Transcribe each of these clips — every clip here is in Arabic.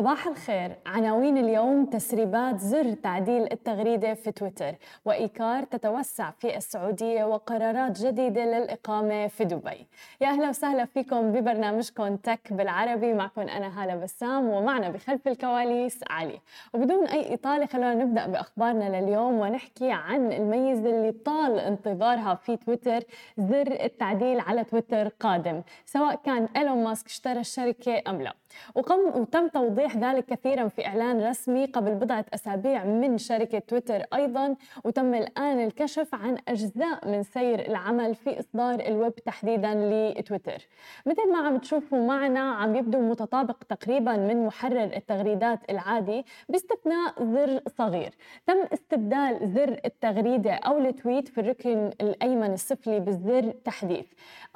صباح الخير. عناوين اليوم تسريبات زر تعديل التغريدة في تويتر وإيكار تتوسع في السعودية وقرارات جديدة للإقامة في دبي. يا أهلا وسهلا فيكم ببرنامجكم تك بالعربي. معكم أنا هالة بسام ومعنا بخلف الكواليس علي. وبدون أي إطالة خلونا نبدأ بأخبارنا لليوم ونحكي عن الميزة اللي طال انتظارها في تويتر زر التعديل على تويتر قادم سواء كان إيلون ماسك اشترى الشركة أم لا. وقم وتم توضيح ذلك كثيرا في إعلان رسمي قبل بضعة أسابيع من شركة تويتر أيضا وتم الآن الكشف عن أجزاء من سير العمل في إصدار الويب تحديدا لتويتر. مثل ما عم تشوفوا معنا عم يبدو متطابق تقريبا من محرر التغريدات العادي باستثناء زر صغير. تم استبدال زر التغريدة أو ال tweet في الركن الأيمن السفلي بالزر تحديث.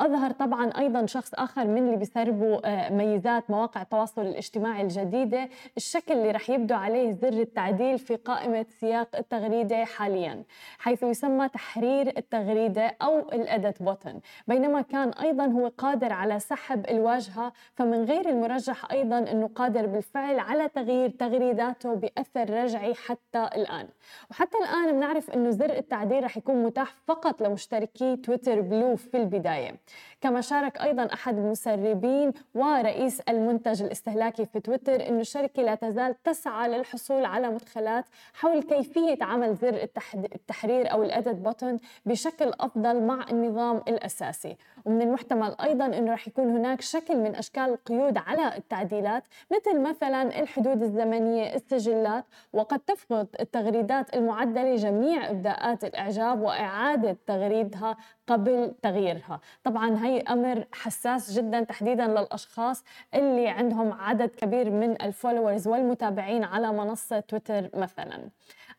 أظهر طبعا أيضا شخص آخر من اللي بيسربوا آه، ميزات مواقع التواصل الاجتماعي الجديدة الشكل اللي رح يبدو عليه زر التعديل في قائمة سياق التغريدة حاليا حيث يسمى تحرير التغريدة أو الأدت بوتن. بينما كان أيضا هو قادر على سحب الواجهة فمن غير المرجح أيضا أنه قادر بالفعل على تغيير تغريداته بأثر رجعي حتى الآن. وحتى الآن بنعرف أنه زر التعديل رح يكون متاح فقط لمشتركي تويتر بلو في البداية. كما شارك أيضا أحد المسربين ورئيس المنتج الاستهلاكي في تويتر أن الشركة لا تزال تسعى للحصول على مدخلات حول كيفية عمل زر التحرير أو الأدت بوتن بشكل أفضل مع النظام الأساسي. ومن المحتمل أيضا أنه رح يكون هناك شكل من أشكال القيود على التعديلات مثل مثلا الحدود الزمنية السجلات وقد تفقد التغريدات المعدلة جميع إبداءات الإعجاب وإعادة تغريدها قبل تغييرها. طبعا هي أمر حساس جدا تحديدا للأشخاص اللي عندهم عدد كبير من ال followers والمتابعين على منصة تويتر مثلا.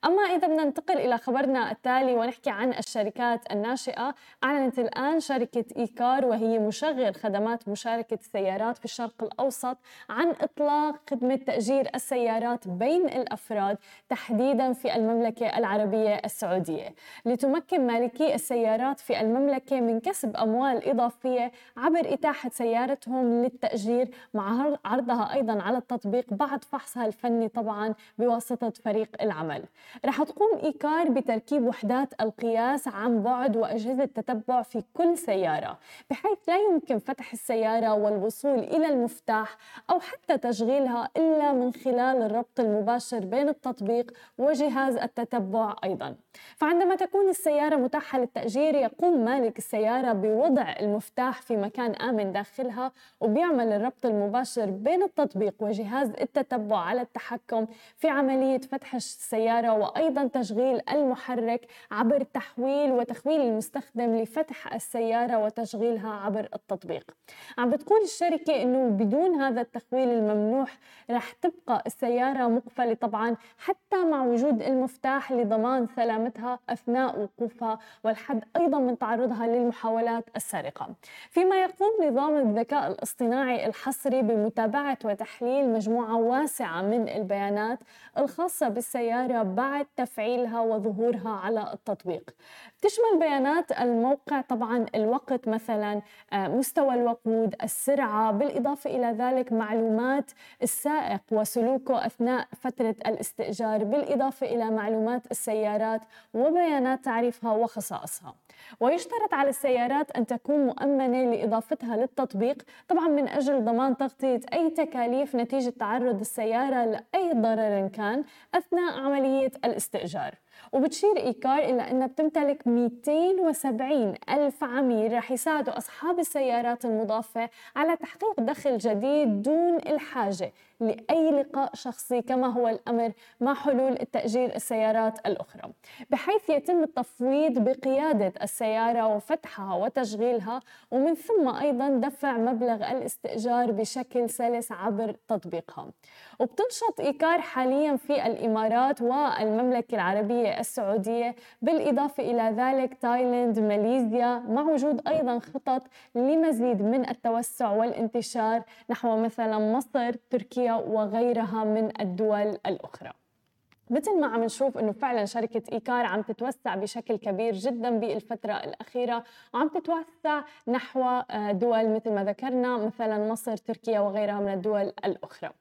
أما إذا بدنا ننتقل إلى خبرنا التالي ونحكي عن الشركات الناشئة أعلنت الآن شركة إيكار وهي مشغل خدمات مشاركة السيارات في الشرق الأوسط عن إطلاق خدمة تأجير السيارات بين الأفراد تحديدا في المملكة العربية السعودية. لتمكن مالكي السيارات في المملكة من كسب أموال إضافية عبر إتاحة سيارتهم للتأجير مع عرضها أيضا على التطبيق بعد فحصها الفني طبعا بواسطة فريق العمل. رح تقوم إيكار بتركيب وحدات القياس عن بعد وأجهزة تتبع في كل سيارة بحيث لا يمكن فتح السيارة والوصول إلى المفتاح أو حتى تشغيلها إلا من خلال الربط المباشر بين التطبيق وجهاز التتبع أيضا. فعندما تكون السيارة متاحة للتأجير يقوم مالك السيارة بوضع المفتاح في مكان آمن داخلها وبيعمل الربط المباشر بين التطبيق وجهاز التتبع على التحكم في عملية فتح السيارة وأيضا تشغيل المحرك عبر تحويل وتخويل المستخدم لفتح السيارة وتشغيلها عبر التطبيق. عم بتقول الشركة أنه بدون هذا التخويل الممنوح رح تبقى السيارة مقفلة طبعا حتى مع وجود المفتاح لضمان سلامتها أثناء وقوفها والحد أيضا من تعرضها للمحاولات السرقة. فيما يقوم نظام الذكاء الاصطناعي الحصري بمتابعة وتحليل مجموعة واسعة من البيانات الخاصة بالسيارة بعد تفعيلها وظهورها على التطبيق. تشمل بيانات الموقع طبعا الوقت مثلا آه، مستوى الوقود السرعة بالإضافة إلى ذلك معلومات السائق وسلوكه أثناء فترة الاستئجار بالإضافة إلى معلومات السيارات وبيانات تعريفها وخصائصها. ويشترط على السيارات أن تكون مؤمنة لإضافتها للتطبيق طبعا من أجل ضمان تغطية أي تكاليف نتيجة تعرض السيارة لأي ضرر كان أثناء عملية الاستئجار. وبتشير إيكار إلى أنها بتمتلك 270 ألف عميل رح يساعدوا أصحاب السيارات المضافة على تحقيق دخل جديد دون الحاجة. لأي لقاء شخصي كما هو الأمر مع حلول التأجير السيارات الأخرى بحيث يتم التفويض بقيادة السيارة وفتحها وتشغيلها ومن ثم أيضا دفع مبلغ الاستئجار بشكل سلس عبر تطبيقها. وبتنشط إيكار حاليا في الإمارات والمملكة العربية السعودية بالإضافة إلى ذلك تايلاند ماليزيا مع وجود أيضا خطط لمزيد من التوسع والانتشار نحو مثلا مصر تركيا وغيرها من الدول الأخرى. مثل ما عم نشوف إنه فعلا شركة إيكار عم تتوسع بشكل كبير جدا بالفترة الأخيرة. وعم تتوسع نحو آه، دول مثل ما ذكرنا مثلا مصر تركيا وغيرها من الدول الأخرى.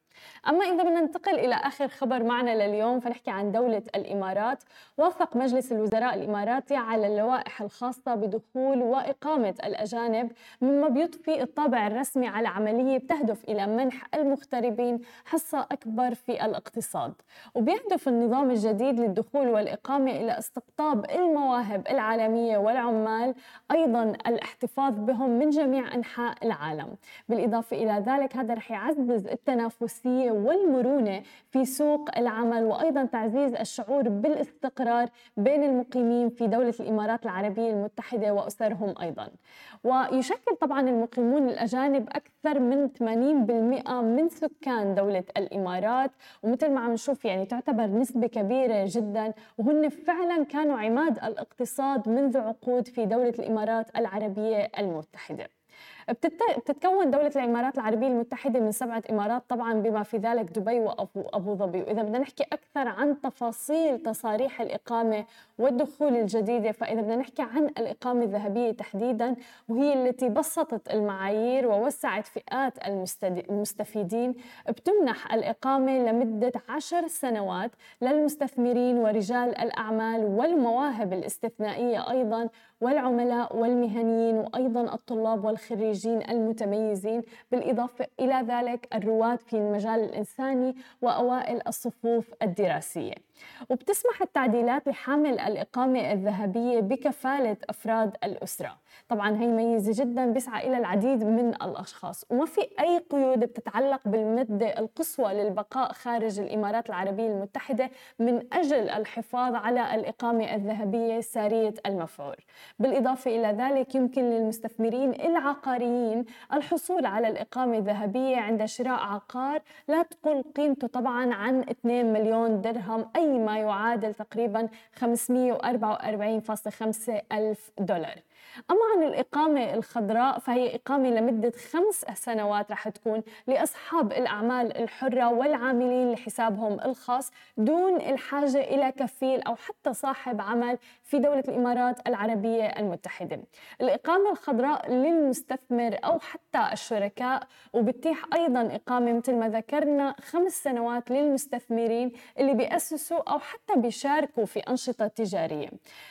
أما إذا بدنا ننتقل إلى آخر خبر معنا لليوم فنحكي عن دولة الإمارات. وافق مجلس الوزراء الإماراتي على اللوائح الخاصة بدخول وإقامة الأجانب مما بيضفي الطابع الرسمي على عملية بتهدف إلى منح المغتربين حصة أكبر في الاقتصاد. وبيهدف النظام الجديد للدخول والإقامة إلى استقطاب المواهب العالمية والعمال أيضا الاحتفاظ بهم من جميع أنحاء العالم. بالإضافة إلى ذلك هذا رح يعزز التنافسية الحيوية والمرونة في سوق العمل وأيضا تعزيز الشعور بالاستقرار بين المقيمين في دولة الإمارات العربية المتحدة وأسرهم أيضا. ويشكل طبعا المقيمون الأجانب أكثر من 80% من سكان دولة الإمارات. ومثل ما عم نشوف يعني تعتبر نسبة كبيرة جدا. وهن فعلا كانوا عماد الاقتصاد منذ عقود في دولة الإمارات العربية المتحدة. بتتكون دولة الإمارات العربية المتحدة من سبعة إمارات طبعا بما في ذلك دبي وأبو أبو ظبي. وإذا بدنا نحكي أكثر عن تفاصيل تصاريح الإقامة والدخول الجديدة فإذا بدنا نحكي عن الإقامة الذهبية تحديدا وهي التي بسطت المعايير ووسعت فئات المستفيدين بتمنح الإقامة لمدة عشر سنوات للمستثمرين ورجال الأعمال والمواهب الاستثنائية أيضا والعملاء والمهنيين وأيضا الطلاب والخريجين. المتميزين بالإضافة إلى ذلك الرواد في المجال الإنساني وأوائل الصفوف الدراسية. وبتسمح التعديلات بحامل الإقامة الذهبية بكفالة أفراد الأسرة. طبعا هي ميزة جدا بيسعى إلى العديد من الأشخاص وما في أي قيود بتتعلق بالمدة القصوى للبقاء خارج الإمارات العربية المتحدة من أجل الحفاظ على الإقامة الذهبية سارية المفعول. بالإضافة إلى ذلك يمكن للمستثمرين العقاريين الحصول على الإقامة الذهبية عند شراء عقار لا تقل قيمته طبعا عن 2 مليون درهم أي ما يعادل تقريبا 544.5 ألف دولار. أما عن الإقامة الخضراء فهي إقامة لمدة خمس سنوات رح تكون لأصحاب الأعمال الحرة والعاملين لحسابهم الخاص دون الحاجة إلى كفيل أو حتى صاحب عمل في دولة الإمارات العربية المتحدة. الإقامة الخضراء للمستثمر أو حتى الشركاء وبتيح أيضا إقامة مثل ما ذكرنا خمس سنوات للمستثمرين اللي بيأسسوا أو حتى بيشاركوا في أنشطة تجارية.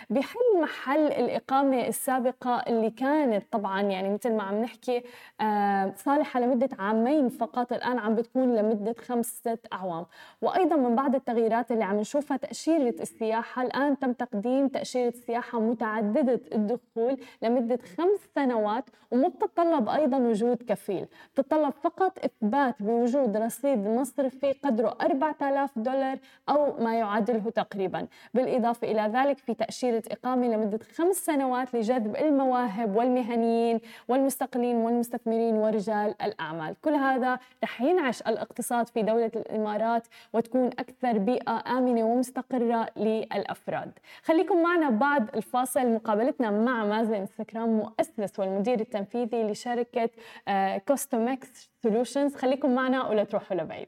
بحل محل الإقامة السابقة السابقة اللي كانت طبعا يعني مثل ما عم نحكي آه، صالحة لمدة عامين فقط الآن عم بتكون لمدة خمسة أعوام. وأيضا من بعض التغييرات اللي عم نشوفها تأشيرة السياحة الآن تم تقديم تأشيرة سياحة متعددة الدخول لمدة خمس سنوات ومتطلب أيضا وجود كفيل. تتطلب فقط إثبات بوجود رصيد مصرفي قدره 4000 دولار أو ما يعادله تقريبا. بالإضافة إلى ذلك في تأشيرة إقامة لمدة خمس سنوات لجذب المواهب والمهنيين والمستقلين والمستثمرين ورجال الأعمال. كل هذا رح ينعش الاقتصاد في دولة الإمارات وتكون أكثر بيئة آمنة ومستقرة للأفراد. خليكم معنا بعد الفاصل. مقابلتنا مع مازن السكران مؤسس والمدير التنفيذي لشركة Customex Solutions خليكم معنا ولا تروحوا لبعيد.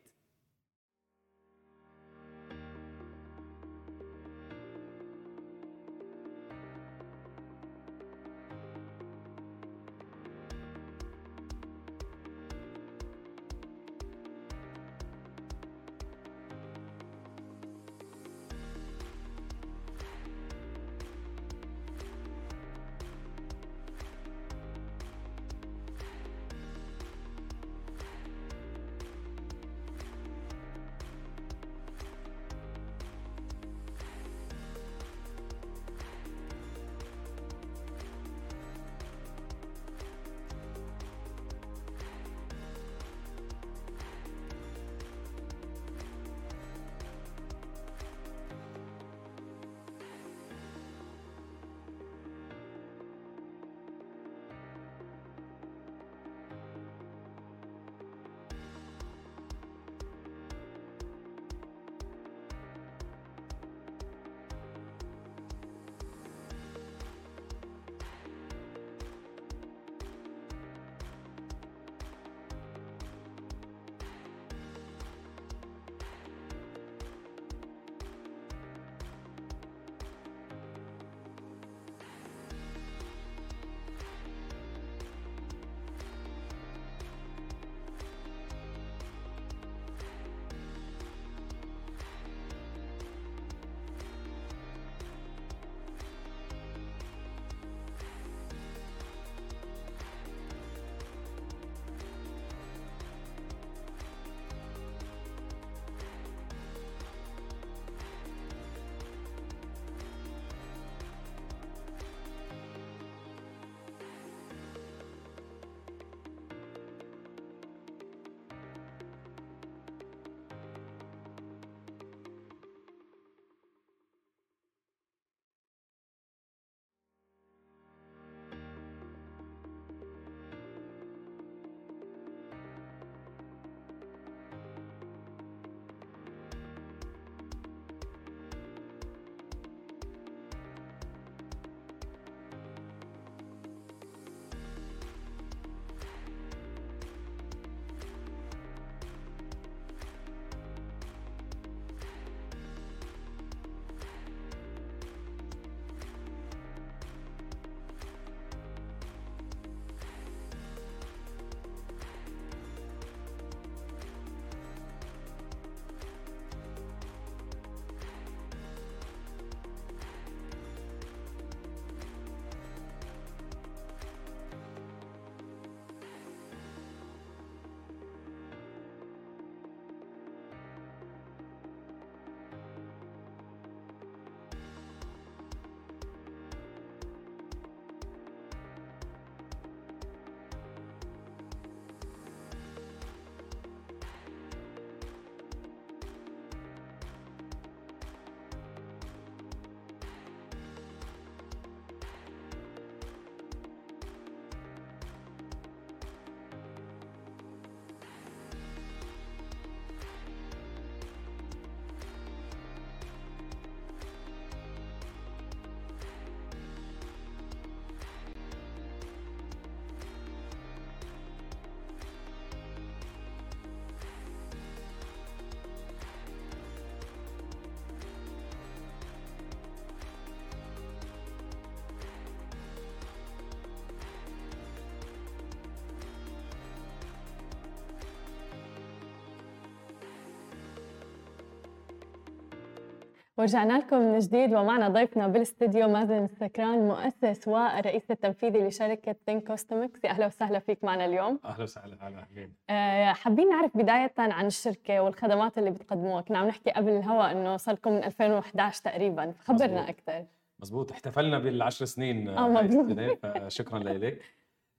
ورجعنا لكم من جديد ومعنا ضيفنا بالاستديو مازن السكران مؤسس والرئيس التنفيذي لشركة Think Customex أهلا وسهلا فيك معنا اليوم. أهلا وسهلا أهلا أهلا أه حابين نعرف بداية عن الشركة والخدمات اللي بتقدموها كنا عم نحكي قبل الهواء إنه صار لكم من 2011 تقريبا. خبرنا أكثر. مزبوط احتفلنا بالعشر سنين آه مبروك فشكرا لك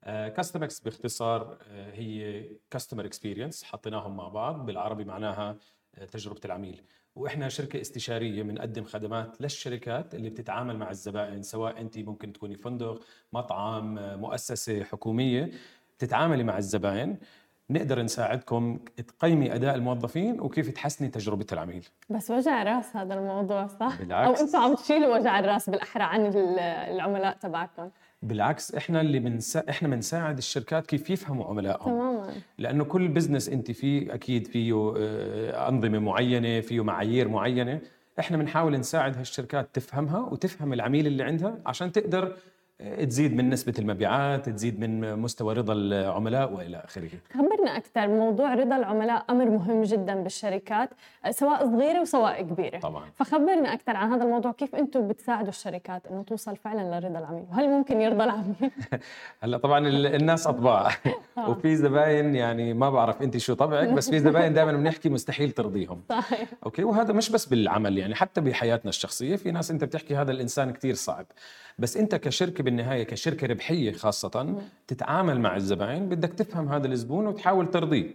Customex باختصار آه، هي customer experience حطيناهم مع بعض. بالعربي معناها آه، تجربة العميل. وإحنا شركة استشارية بنقدم خدمات للشركات اللي بتتعامل مع الزبائن سواء أنت ممكن تكوني فندق مطعم مؤسسة حكومية بتتعاملي مع الزبائن. نقدر نساعدكم تقيمي أداء الموظفين وكيف تحسني تجربة العميل. بس وجع راس هذا الموضوع صح؟ بالعكس. أو أنتم عم تشيلوا وجع الرأس بالأحرى عن العملاء تبعكم. بالعكس إحنا اللي بنسا... إحنا بنساعد الشركات كيف يفهموا عملائهم. تماما. لأنه كل بزنس أنت فيه أكيد فيه آه، أنظمة معينة فيه معايير معينة. إحنا بنحاول نساعد هالشركات تفهمها وتفهم العميل اللي عندها عشان تقدر تزيد من نسبة المبيعات تزيد من مستوى رضا العملاء وإلى آخره. خبرنا أكثر موضوع رضا العملاء أمر مهم جدا بالشركات سواء صغيرة وسواء كبيرة. طبعا. فخبرنا أكثر عن هذا الموضوع كيف أنتم بتساعدوا الشركات أنه توصل فعلا لرضا العميل؟ وهل ممكن يرضى العميل؟ هلأ طبعا الناس أطباع آه. وفي زباين يعني ما بعرف أنت شو طبعك بس في زباين دائما بنحكي مستحيل ترضيهم. صحيح. أوكي وهذا مش بس بالعمل يعني حتى بحياتنا الشخصية في ناس أنت بتحكي هذا الإنسان كثير صعب. بس أنت كشركة بالنهاية كشركة ربحية خاصة تتعامل مع الزبائن بدك تفهم هذا الزبون وتحاول ترضيه.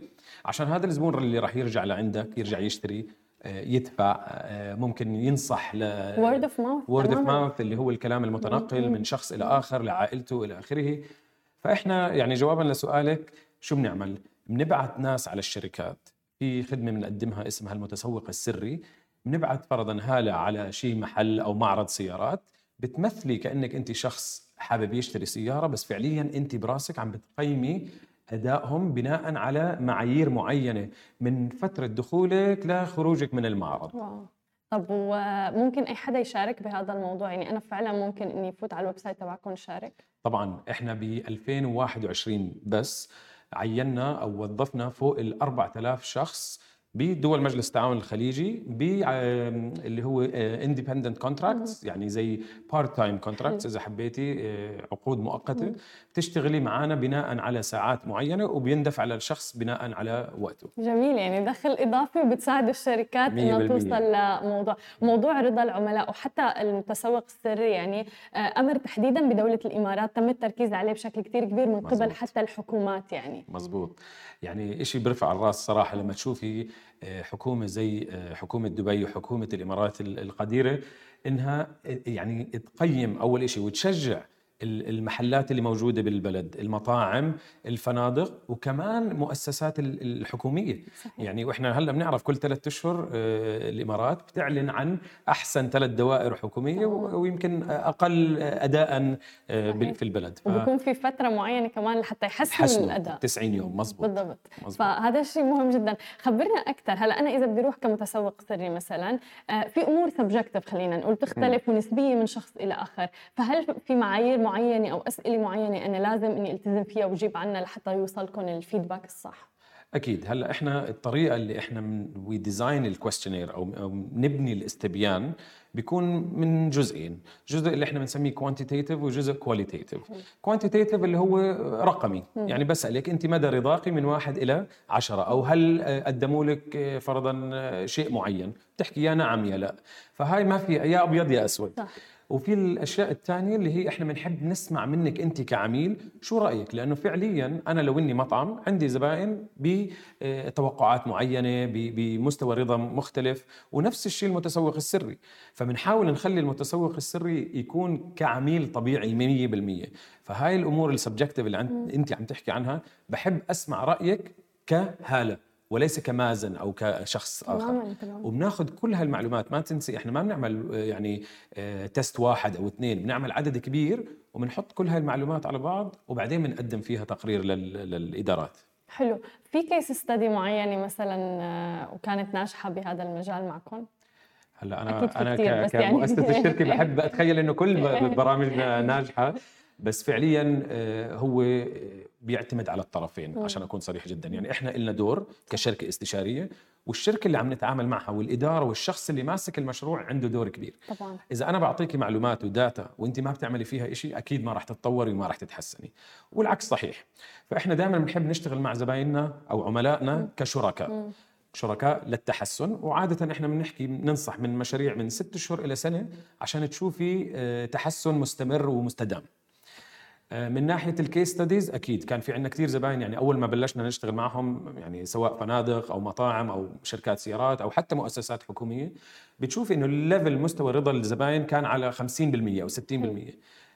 عشان هذا الزبون اللي راح يرجع لعندك يرجع يشتري آه، يدفع آه، ممكن ينصح ل وورد اوف ماوث وورد اوف ماوث اللي هو الكلام المتنقل من شخص إلى آخر لعائلته إلى آخره. فإحنا يعني جوابا لسؤالك شو بنعمل؟ بنبعث ناس على الشركات. في خدمة بنقدمها اسمها المتسوق السري. بنبعث فرضا هالة على شيء محل أو معرض سيارات. بتمثلي كأنك أنت شخص حابب يشتري سيارة بس فعليا أنت براسك عم بتقيمي أدائهم بناء على معايير معينة من فترة دخولك لخروجك من المعرض. واو. طب وممكن أي حدا يشارك بهذا الموضوع؟ يعني أنا فعلا ممكن إني أفوت على ال website تبعكم شارك طبعا إحنا ب 2021 بس عينا أو وظفنا فوق ال 4000 شخص بدول مجلس التعاون الخليجي اللي هو independent آه، contracts يعني زي part time contracts إذا حبيتي آه، عقود مؤقتة بتشتغلي معنا بناء على ساعات معينة وبيندفع للشخص بناء على وقته. جميل يعني دخل إضافي وبتساعد الشركات انها توصل لموضوع موضوع رضا العملاء وحتى المتسوق السري يعني آه، أمر تحديدا بدولة الإمارات تم التركيز عليه بشكل كثير كبير من قبل مزبوط. حتى الحكومات يعني. مزبوط يعني شيء بيرفع الراس صراحة لما تشوفي حكومة زي آه، حكومة دبي وحكومة الإمارات القديرة إنها يعني تقيم أول شيء وتشجع المحلات اللي موجودة بالبلد المطاعم الفنادق وكمان مؤسسات الحكومية. صحيح. يعني وإحنا هلأ بنعرف كل ثلاثة أشهر آه، الإمارات بتعلن عن أحسن ثلاث دوائر حكومية ويمكن أقل أداء آه، صحيح. في البلد. ف... وبكون في فترة معينة كمان لحتى يحسنوا. الأداء. 90 يوم مزبوط بالضبط. مزبوط. فهذا الشيء مهم جدا. خبرنا أكثر. هلأ أنا إذا بدي أروح كمتسوق سري مثلا آه، في أمور سبجكتيف خلينا نقول تختلف ونسبية من شخص إلى آخر. فهل في معايير معينة أو أسئلة معينة أنا لازم إني ألتزم فيها وأجيب عنها لحتى يوصلكم ال feedback الصح. أكيد. هلأ إحنا الطريقة اللي إحنا we design ال questionnaire أو نبني الاستبيان بيكون من جزئين. جزء اللي إحنا بنسميه quantitative وجزء qualitative quantitative اللي هو رقمي. م. يعني بسألك أنت مدى رضاك من واحد إلى عشرة؟ أو هل قدموا لك فرضا شيء معين؟ بتحكي يا نعم يا لا. فهاي ما في يا أبيض يا أسود. صح. وفي الأشياء الثانية اللي هي إحنا بنحب نسمع منك أنت كعميل شو رأيك؟ لأنه فعليا أنا لو إني مطعم عندي زبائن بتوقعات معينة بمستوى رضا مختلف ونفس الشيء المتسوق السري. فبنحاول نخلي المتسوق السري يكون كعميل طبيعي 100% فهاي الأمور ال subjective اللي أنت عم تحكي عنها بحب أسمع رأيك كهالة. وليس كمازن أو كشخص آخر وبناخذ كل هالمعلومات ما تنسي إحنا ما بنعمل آه، يعني تست آه، واحد أو اثنين بنعمل عدد كبير وبنحط كل هالمعلومات على بعض وبعدين بنقدم فيها تقرير للإدارات حلو في كيس ستدي معينة مثلا آه، وكانت ناجحة بهذا المجال معكم هلأ أنا أنا يعني. كمؤسسة يعني. الشركة بحب أتخيل إنه كل برامجنا ناجحة بس فعليا آه، هو بيعتمد على الطرفين عشان أكون صريح جدا. يعني إحنا لنا دور كشركة استشارية والشركة اللي عم نتعامل معها والإدارة والشخص اللي ماسك المشروع عنده دور كبير. طبعا. إذا أنا بعطيكي معلومات و data وأنت ما بتعملي فيها شيء أكيد ما راح تتطوري وما راح تتحسني. والعكس صحيح. فإحنا دائما بنحب نشتغل مع زبايننا أو عملائنا كشركاء. شركاء للتحسن. وعادة إحنا بنحكي ننصح من مشاريع من ست اشهر إلى سنة عشان تشوفي آه، تحسن مستمر ومستدام. من ناحية ال case studies أكيد كان في عندنا كثير زباين يعني أول ما بلشنا نشتغل معهم يعني سواء فنادق أو مطاعم أو شركات سيارات أو حتى مؤسسات حكومية بتشوفي إنه الليفل مستوى رضا الزباين كان على 50% أو 60%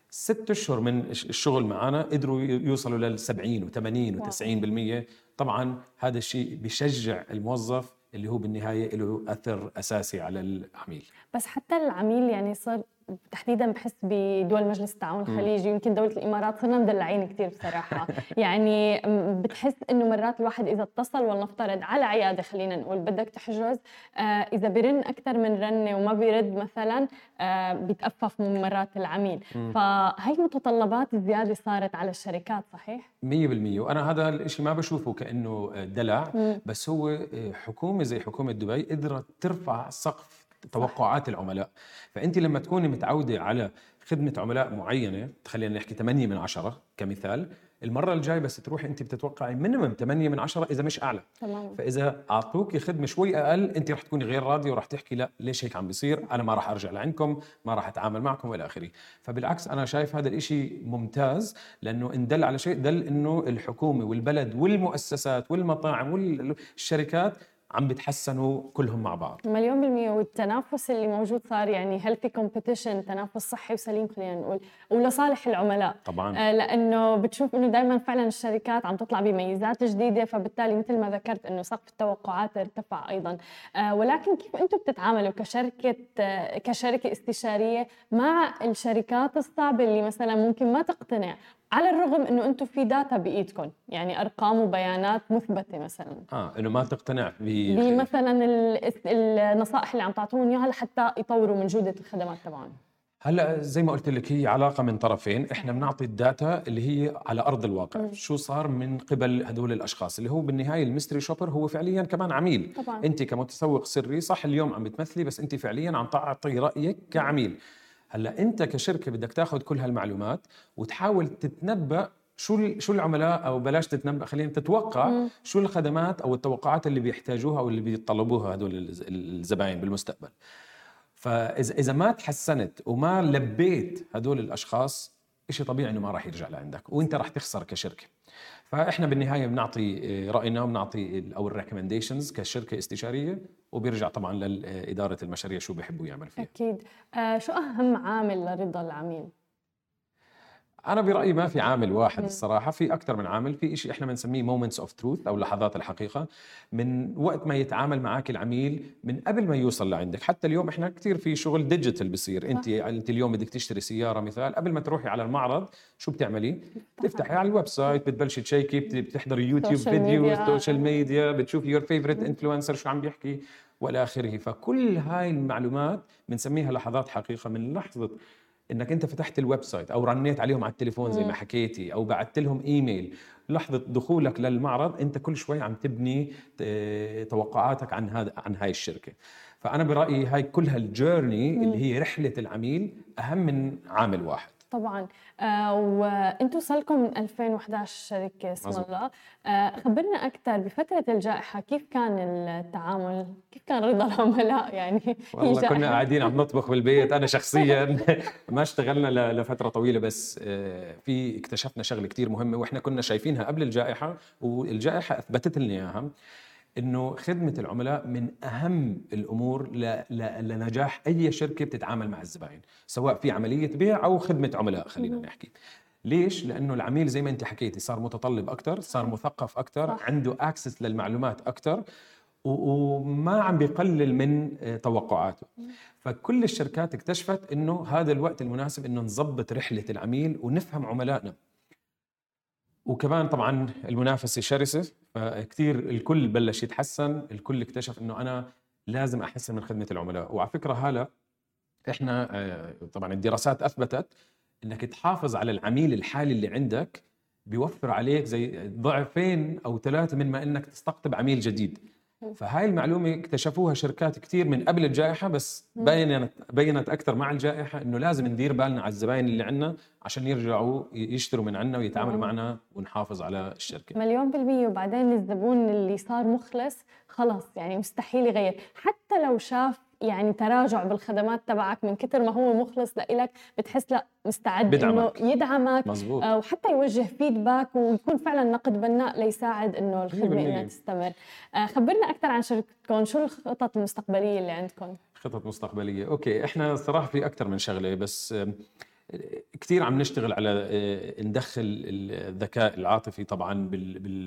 ست أشهر من الشغل معنا قدروا يوصلوا لل 70 و80 و90% طبعا هذا الشيء بشجع الموظف اللي هو بالنهاية له أثر أساسي على العميل. بس حتى العميل يعني صار تحديدا بحس بدول مجلس التعاون الخليجي يمكن دولة الإمارات صرنا مدلعين كثير بصراحة. يعني بتحس إنه مرات الواحد إذا اتصل ولنفترض على عيادة خلينا نقول بدك تحجز آه إذا برن أكثر من رنة وما بيرد مثلا آه بيتأفف من مرات العميل. فهي متطلبات زيادة صارت على الشركات صحيح؟ 100% وأنا هذا الشيء ما بشوفه كأنه دلع. بس هو آه، حكومة زي حكومة دبي قدرت ترفع سقف توقعات العملاء. فانت لما تكوني متعودة على خدمة عملاء معينة خلينا نحكي 8 من 10 كمثال المرة الجاي بس تروحي انت بتتوقعي minimum 8 من 10 إذا مش أعلى. تمام فإذا اعطوكي خدمة شوي أقل انت رح تكوني غير راضية ورح تحكي لا ليش هيك عم بيصير؟ أنا ما رح أرجع لعندكم ما رح أتعامل معكم وإلى آخره. فبالعكس أنا شايف هذا الإشي ممتاز لأنه إن دل على شيء دل إنه الحكومة والبلد والمؤسسات والمطاعم والشركات عم بيتحسنوا كلهم مع بعض. مليون بالمية. والتنافس اللي موجود صار يعني healthy competition تنافس صحي وسليم خلينا نقول ولصالح العملاء. طبعا. آه لأنه بتشوف إنه دائما فعلا الشركات عم تطلع بميزات جديدة فبالتالي مثل ما ذكرت إنه سقف التوقعات ارتفع أيضا. آه ولكن كيف أنتم بتتعاملوا كشركة آه كشركة استشارية مع الشركات الصعبة اللي مثلا ممكن ما تقتنع على الرغم إنه أنتم في data بإيدكم يعني أرقام وبيانات مثبتة مثلا. آه إنه ما تقتنع بمثلا النصائح اللي عم تعطوهم إياها لحتى يطوروا من جودة الخدمات تبعهم. هلأ زي ما قلت لك هي علاقة من طرفين إحنا بنعطي ال data اللي هي على أرض الواقع م. شو صار من قبل هدول الأشخاص اللي هو بالنهاية ال mystery shopper هو فعليا كمان عميل. طبعا. أنت كمتسوق سري صح اليوم عم بتمثلي بس أنت فعليا عم تعطي رأيك كعميل. هلا انت كشركة بدك تاخذ كل هالمعلومات وتحاول تتنبأ شو شو العملاء أو بلاش تتنبأ خلينا تتوقع مم. شو الخدمات أو التوقعات اللي بيحتاجوها أو اللي بيطلبوها هدول الزباين بالمستقبل فاذا إذا ما تحسنت وما لبيت هدول الأشخاص شيء طبيعي إنه ما راح يرجع لعندك وإنت راح تخسر كشركة فإحنا بالنهاية بنعطي آه، رأينا وبنعطي أو الريكومنديشنز كشركة استشارية وبيرجع طبعا لاداره المشاريع شو بيحبوا يعمل فيها. أكيد. آه شو أهم عامل لرضا العميل؟ أنا برأيي ما في عامل واحد الصراحة في أكثر من عامل في شيء إحنا بنسميه moments of truth أو لحظات الحقيقة. من وقت ما يتعامل معك العميل من قبل ما يوصل لعندك حتى اليوم إحنا كثير في شغل digital بصير أنت أنت اليوم بدك تشتري سيارة مثال قبل ما تروحي على المعرض شو بتعملي؟ بتفتحي على ال website بتبلشي ت check ي بتحضري يوتيوب فيديو social media بتشوفي your favorite influencer شو عم بيحكي والى آخره. فكل هاي المعلومات بنسميها لحظات حقيقة من لحظة إنك أنت فتحت ال website أو رنيت عليهم على التليفون زي ما حكيتي أو بعثت لهم إيميل لحظة دخولك للمعرض أنت كل شوي عم تبني توقعاتك عن هذا عن هاي الشركة. فأنا برأيي هاي كل هال journey اللي هي رحلة العميل أهم من عامل واحد. طبعا. آه وأنتم صار لكم من 2011 شركة اسم الله. آه خبرنا أكثر بفترة الجائحة كيف كان التعامل؟ كيف كان رضا العملاء؟ يعني والله كنا قاعدين عم نطبخ بالبيت أنا شخصيا ما اشتغلنا لفترة طويلة بس آه في اكتشفنا شغلة كثير مهمة وإحنا كنا شايفينها قبل الجائحة والجائحة أثبتت لنا إياها. إنه خدمة العملاء من أهم الأمور لنجاح أي شركة بتتعامل مع الزباين سواء في عملية بيع أو خدمة عملاء خلينا نحكي. ليش؟ لأنه العميل زي ما أنت حكيتي صار متطلب أكثر صار مثقف أكثر عنده اكسس للمعلومات أكثر وما عم بيقلل من آه، توقعاته. فكل الشركات اكتشفت إنه هذا الوقت المناسب إنه نظبط رحلة العميل ونفهم عملائنا. وكمان طبعا المنافسة شرسة فكثير الكل بلش يتحسن الكل اكتشف إنه أنا لازم أحسن من خدمة العملاء. وعلى فكرة هلا إحنا آه، طبعا الدراسات أثبتت إنك تحافظ على العميل الحالي اللي عندك بيوفر عليك زي ضعفين أو ثلاثة من ما إنك تستقطب عميل جديد. فهاي المعلومة اكتشفوها شركات كثير من قبل الجائحة بس بينت بينت أكثر مع الجائحة إنه لازم ندير بالنا على الزباين اللي عندنا عشان يرجعوا يشتروا من عندنا ويتعاملوا معنا ونحافظ على الشركة. مليون بالمية. وبعدين الزبون اللي صار مخلص خلص يعني مستحيل يغير. حتى لو شاف يعني تراجع بالخدمات تبعك من كثر ما هو مخلص لإلك بتحس لا مستعد بدعمك. انه يدعمك مزبوط. آه، وحتى يوجه feedback ويكون فعلا نقد بناء ليساعد إنه الخدمة 100%. انها تستمر آه، خبرنا أكثر عن شركتكم شو الخطط المستقبلية اللي عندكم خطط مستقبلية okay إحنا صراحة في أكثر من شغلة بس آم، كثير عم نشتغل على آه، ندخل الذكاء العاطفي طبعا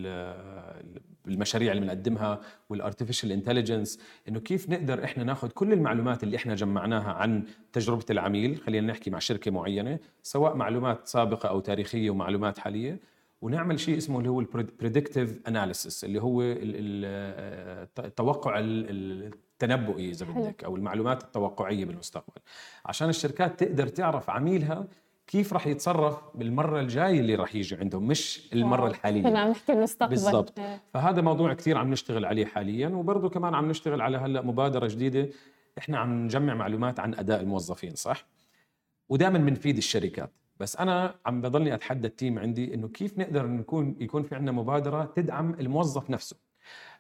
آه، بالمشاريع اللي بنقدمها وال artificial intelligence إنه كيف نقدر إحنا ناخذ كل المعلومات اللي إحنا جمعناها عن تجربة العميل خلينا نحكي مع شركة معينة سواء معلومات سابقة أو تاريخية ومعلومات حالية ونعمل شيء اسمه اللي هو ال predictive analysis اللي هو ال- التوقع ال- ال- التنبؤي إذا. بدك أو المعلومات التوقعية بالمستقبل. عشان الشركات تقدر تعرف عميلها كيف راح يتصرف بالمرة الجاية اللي راح يجي عندهم مش المرة واو. الحالية. كنا عم نحكي المستقبل بالضبط. إيه. فهذا موضوع كثير عم نشتغل عليه حاليا وبرضه كمان عم نشتغل على هلأ مبادرة جديدة. إحنا عم نجمع معلومات عن أداء الموظفين صح؟ ودائما بنفيد الشركات. بس أنا عم بضلني أتحدى ال team عندي إنه كيف نقدر نكون يكون في عندنا مبادرة تدعم الموظف نفسه.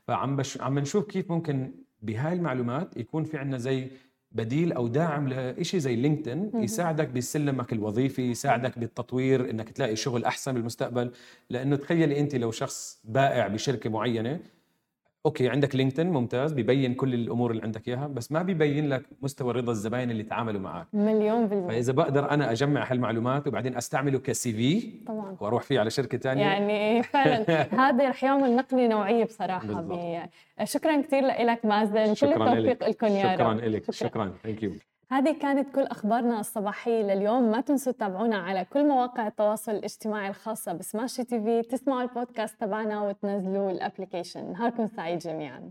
فعم بش عم نشوف كيف ممكن بهاي المعلومات يكون في عندنا زي بديل أو داعم لشيء زي LinkedIn يساعدك بسلمك الوظيفي يساعدك بالتطوير إنك تلاقي شغل أحسن بالمستقبل. لأنه تخيلي أنت لو شخص بائع بشركة معينة أوكي عندك LinkedIn ممتاز ببين كل الأمور اللي عندك إياها بس ما ببين لك مستوى رضا الزباين اللي تعاملوا معك مليون بالمية. فإذا بقدر أنا أجمع هالمعلومات وبعدين أستعمله ك CV طبعا. وأروح فيه على شركة ثانية يعني فعلا. هذا رح يعمل نقله نوعية بصراحة. بالضبط. ب... شكرا كثير لك مازن. كل شكرا التوفيق لك لكم يا شكرا رب لك. شكرا. thank you هذه كانت كل أخبارنا الصباحية لليوم. ما تنسوا تتابعونا على كل مواقع التواصل الاجتماعي الخاصة ب Smashi TV. تسمعوا البودكاست تبعنا وتنزلوا ال application نهاركم سعيد جميعا.